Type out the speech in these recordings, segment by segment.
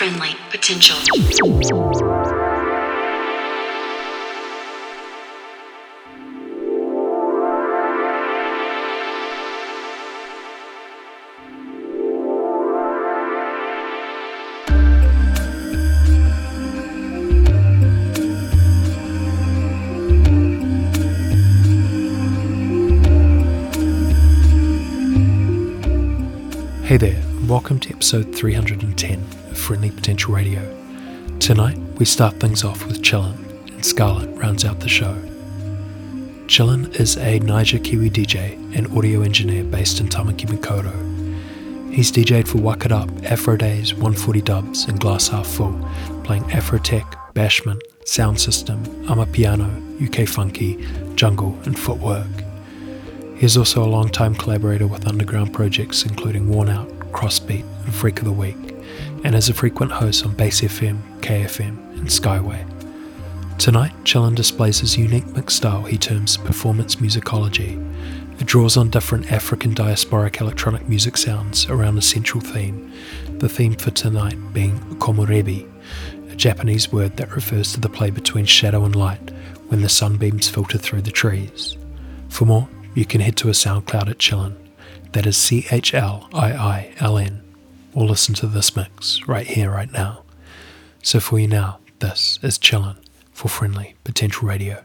friendly potential. Hey there, welcome to episode 310 of Friendly Potential Radio. Tonight, we start things off with Chillin, and Scarlett rounds out the show. Chillin is a Niger Kiwi DJ and audio engineer based in Tamaki Makaurau. He's DJ'd for Waka It Up, Afro Days, 140 Dubs, and Glass Half Full, playing Afrotech, Bashment, Sound System, Amapiano, UK Funky, Jungle, and Footwork. He is also a long-time collaborator with underground projects including Worn Out, Crossbeat, and Freak of the Week, and is a frequent host on Base FM, KFM, and Skyway. Tonight, Chillin displays his unique mix style he terms performance musicology. It draws on different African diasporic electronic music sounds around a central theme, the theme for tonight being komorebi, a Japanese word that refers to the play between shadow and light when the sunbeams filter through the trees. For more, you can head to a SoundCloud at Chillin. That is C H L I I L N. Or listen to this mix right here, right now. So for you now, this is Chillin for Friendly Potential Radio.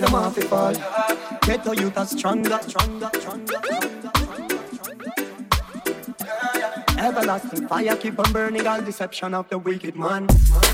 where them off fall. Ghetto youth are stronger, stronger, stronger. Everlasting fire keep on burning all deception of the wicked man. man.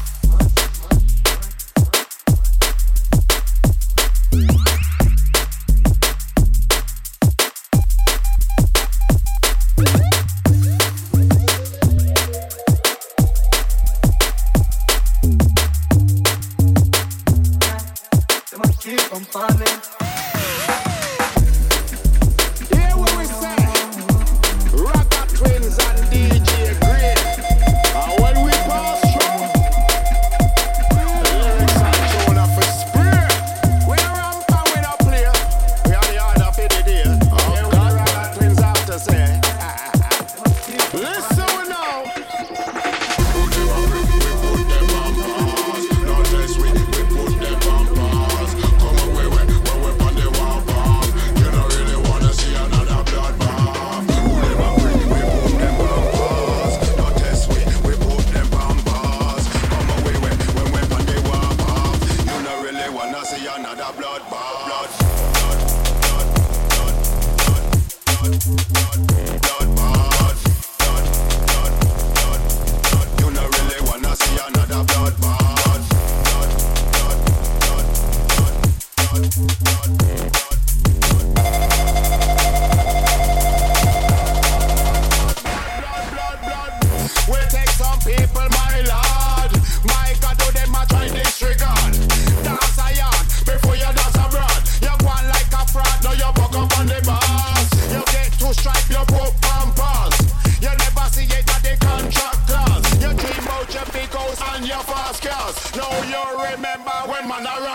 man, I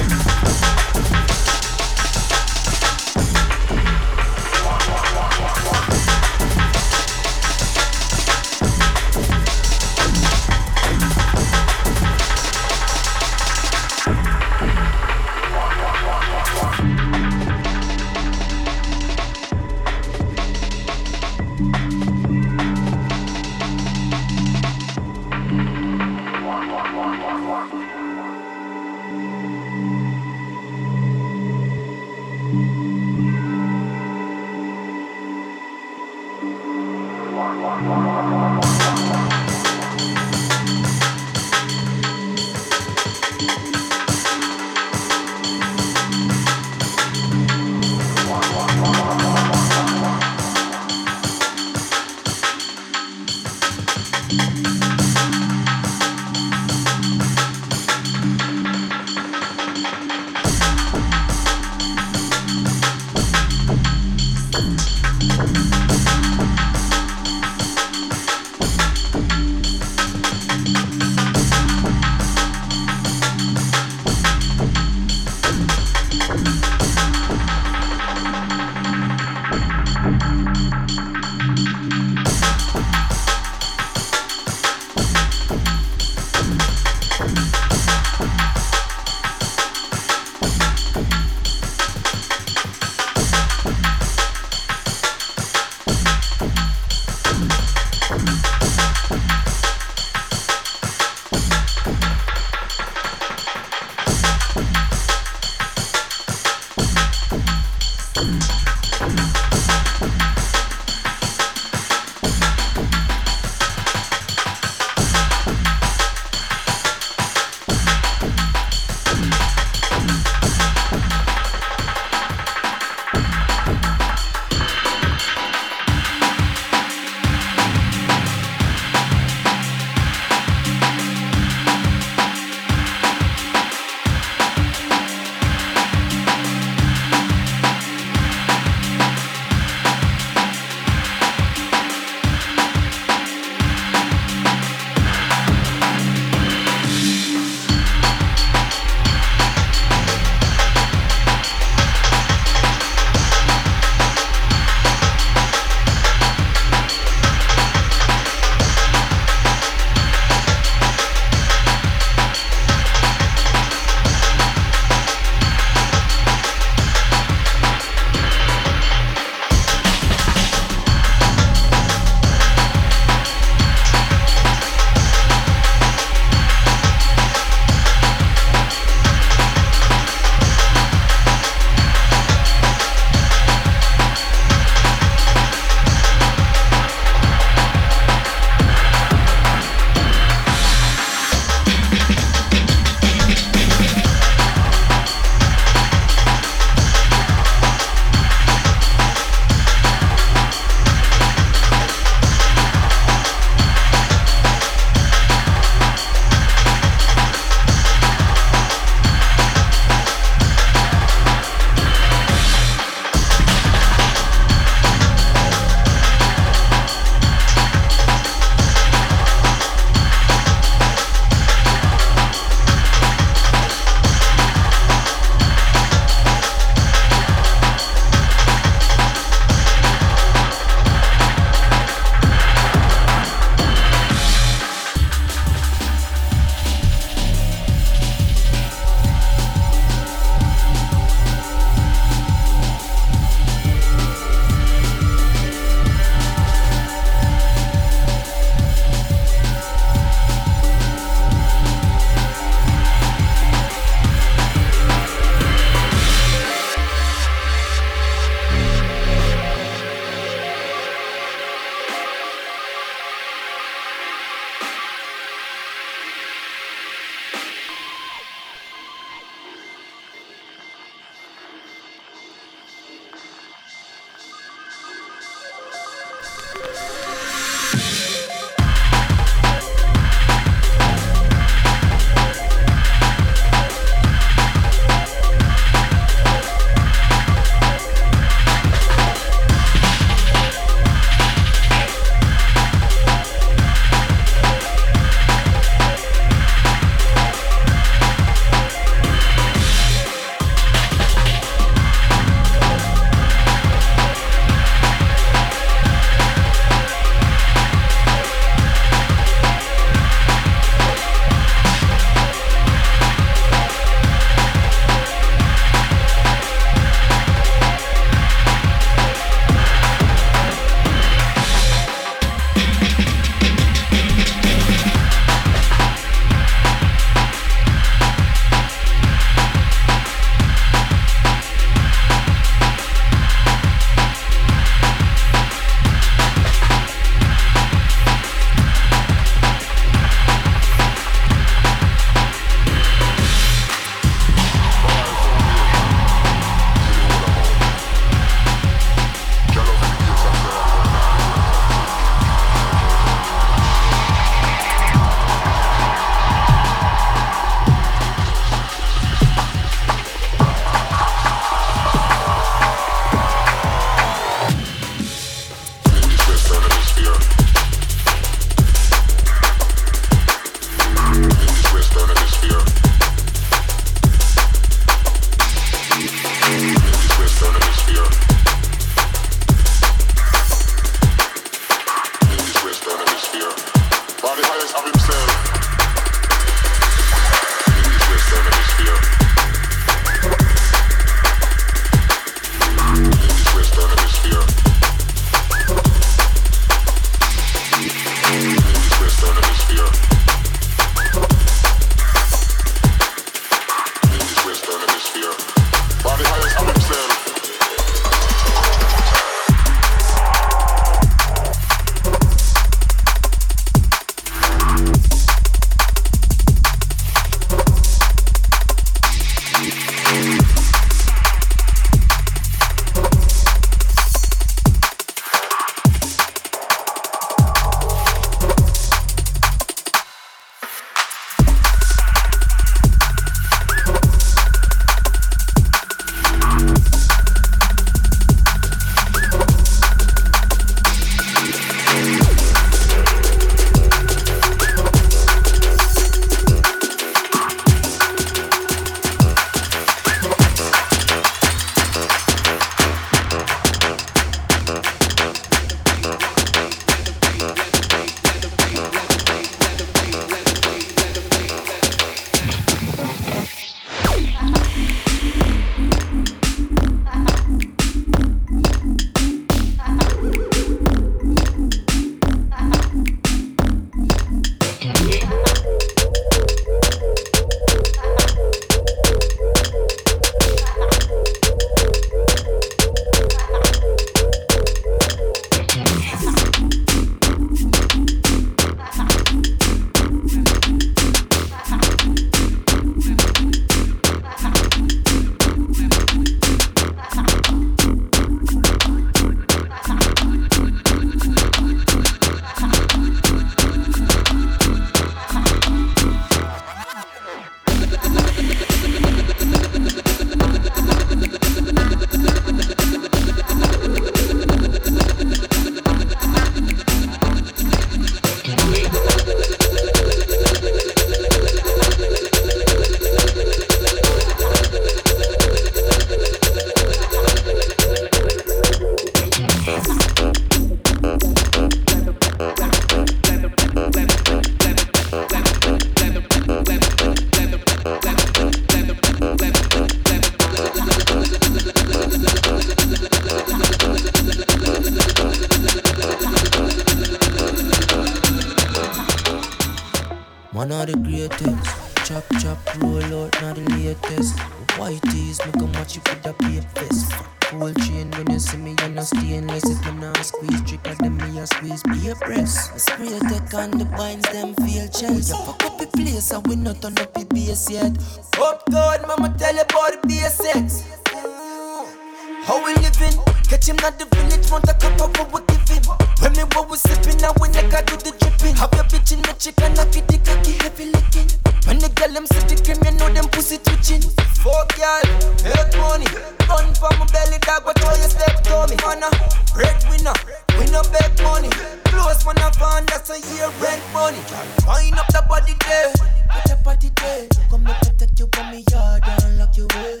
Come you from me yard and lock you away.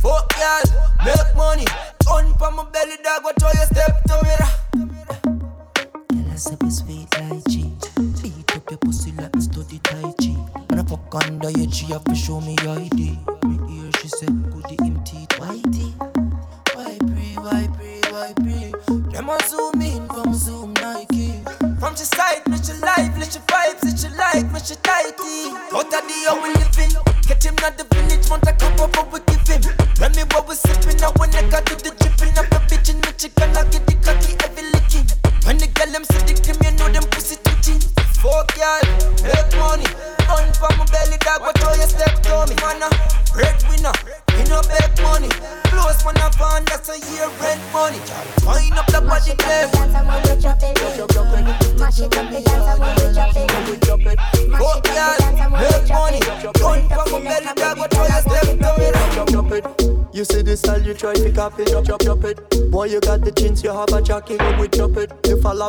Fuck y'all, make money. Gun for my belly, dog, what all you step to me. Girl, I said be sweet like G. Beat up your pussy like study Tai Chi. When I fuck under your G, have to show me ID. Me hear she said,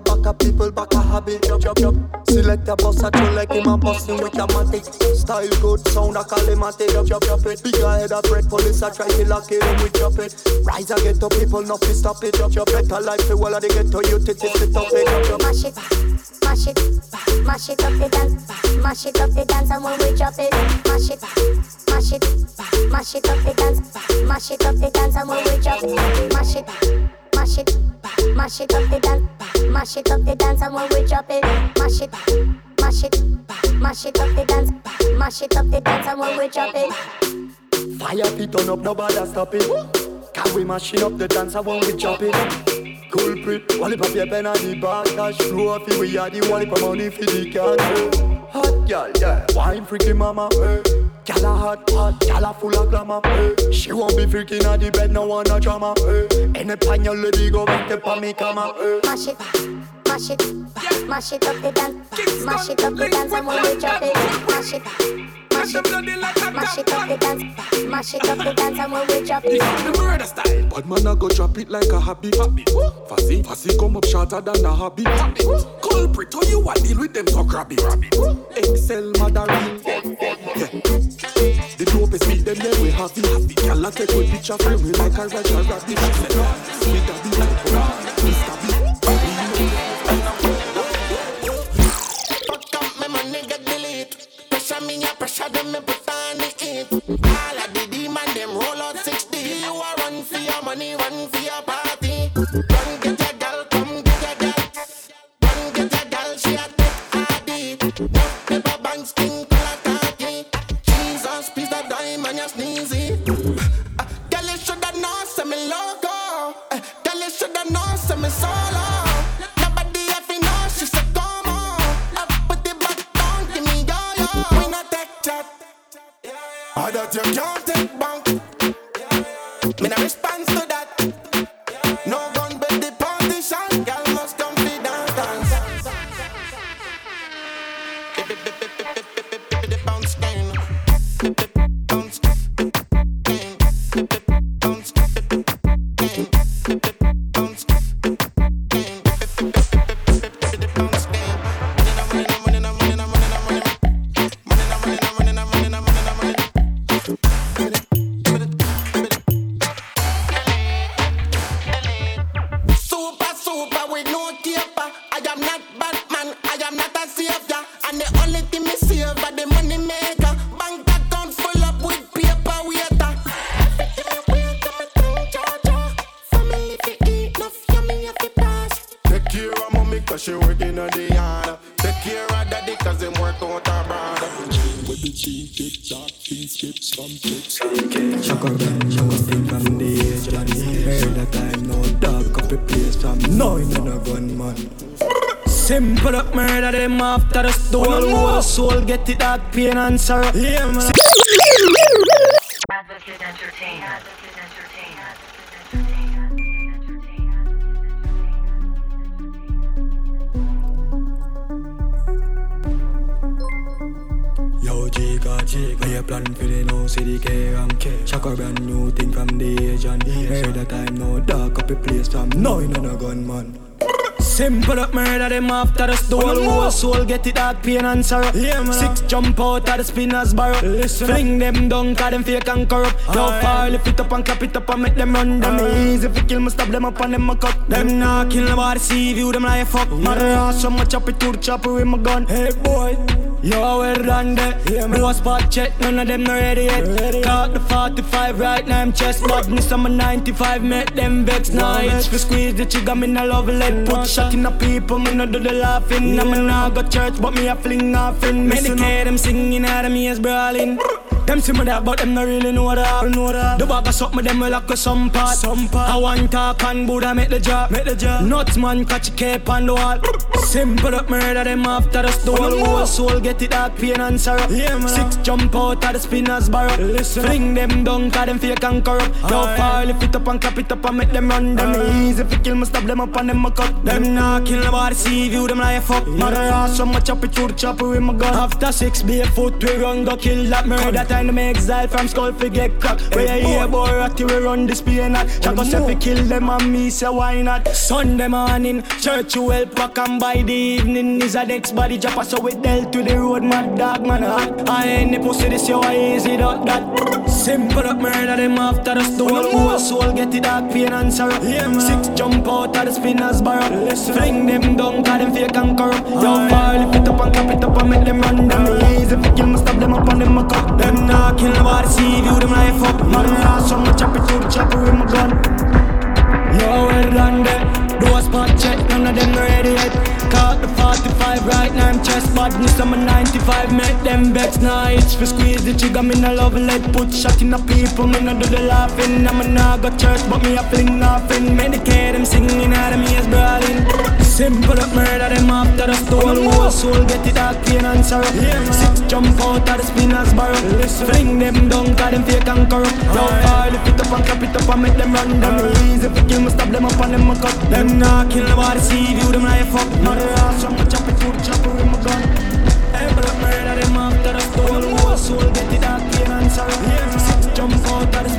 back up people, back a habit. Drop, drop, drop. Select a boss, I chill like him and busting with a matic. Style good, sound a calimatic. Drop, drop, drop it. Big head of bread, police I try to lock it. We drop it, rise and get to people, not to stop it. Drop, drop, better life, the wall of the ghetto, you take it, sit up it. Drop, drop. Mash it, mash it, mash it up the dance, mash it up the dance and when we drop it, mash it, mash it, mash it up the dance, mash it up the dance and when we drop it, mash it, mash it, mash it up the dance, mash it up the dance and when we drop it, mash it, mash it, mash it up the dance, mash it up the dance and when we drop it. Fire pit turn up, nobody stop it. Can we machine up the dance and when we chop it? Culprit, wally pop your pen on the back Cash flow off we are the wally pop money for the cash Hot girl, yeah, wine freaky mama eh. Girl a hot, hot, girl a full of glamour eh. She won't be freaking on the bed, no one no drama eh. Anytime your lady go back to me, come on eh. Mash it, mash it, mash it up the dance, mash it up the dance and when we drop it, mash it, mash it, mash it up the dance, mash it up the dance and when we drop it. The murder style. Bad man a go drop it like a habit. Fussy, fussy come up shorter than a habit. Culprit, how you a deal with them so grab it? Excel motherine. Yeah. The dope is me, them there we have it. Gyal a take with picture frame me like a Roger Rabbit. She said, "Sweet a bit like a Mr. out abroad. With the cheek, tick tock, things skip some tips. Sugar gun, you thing from the age of Heard that time, no dog, copy place from nine and a gunman. Simple up murder them after the oh, stone Whole soul get it that pain and sorrow Yeah man Chica, me a plan for the no city K and K. Shock a brand new thing from the. Heard that time no dark up a place from nine and a gunman. Simple up murder them after the oh, stone Whole soul get it dark pain and sorrow. Yeah, man. Six jump out of the spinner's barrow. Listen. Fling them down cause them fake and corrupt. Yo far lift it up and clap it up and make them run them Easy if you kill me stop them up and them a cut Them. Not kill nobody see view them like fuck Mother so much chop it to the chopper with my gun. Hey boy Yo, we're done there. Yeah. Do spot check, none of them ready yet. Caught the 45 right now, I'm chest badness. I'm a 95, make them vex nights. For squeeze the trigger, me no love let Put shot in the people, me no do the laughing. I'm a nah go church, but me a fling off in. Medicate them singing out of me as brawling. Them see me that, but them not really know that. Know that. The bag of something, them will a some part. Some part. I want talk and Buddha make the job. Make the job. Nuts man catch a cape on the wall. Simple up murder them after the stone. Whole soul get it dark pain and sorrow. Yeah, man. Six jump out of the spinner's barrow. Listen. Fling them down, cause them fake and corrupt. Yo, far lift it up and clap it up and make them run. Them easy if you kill me, stop them up and them a cut. Them not kill nobody, see view them like a fuck. Mother ass, so much chop it through the chopper with my gun. After six barefoot, we run go kill that murder. Time to make exile from skull fi get cracked. Where you hear boy ratty we run this play not. Chaka say fi kill them and me say why not? Sunday morning, church you well pack and by the evening is a next body drop. So we dealt to the road, mad dog man hot. I ain't the pussy this yo easy dot that. Simple up murder them after the stone. Whole soul get it dark pain and sorrow. Six jump out of the spinner's barrow. Fling them down, cause them fake and corrupt. Yo, far lift it up and clap it up and make them run. Them easy fi kill me, stop them up and them a cut. Them not kill nobody, see view them like fuck. Man, from the chop it to the chopper with my gun. Well done there. Do a spot check, none of them ready yet. Caught the 45 right now, I'm chest badness. I'm a 95, make them vex nights. For squeeze the trigger, me no love let put shot in the people, me no do the laughing. I'm a naga church, but me a fling nothing. Medicate them singing out of me as brawling. Simple up murder them after the stone. Whole soul get it dark pain and sorrow. Six jump out of the spinner's barrow. Fling them down, cause them fake and corrupt. Yo, far lift it up and clap it up and make them run. Them easy if you kill me, stop them up and them a cut. Them not kill nobody, see view them like fuck. Mother ass, so much chop it to the chopper with my gun. Able up murder them after the stone. Whole soul get it dark pain and sorrow. Six jump out of the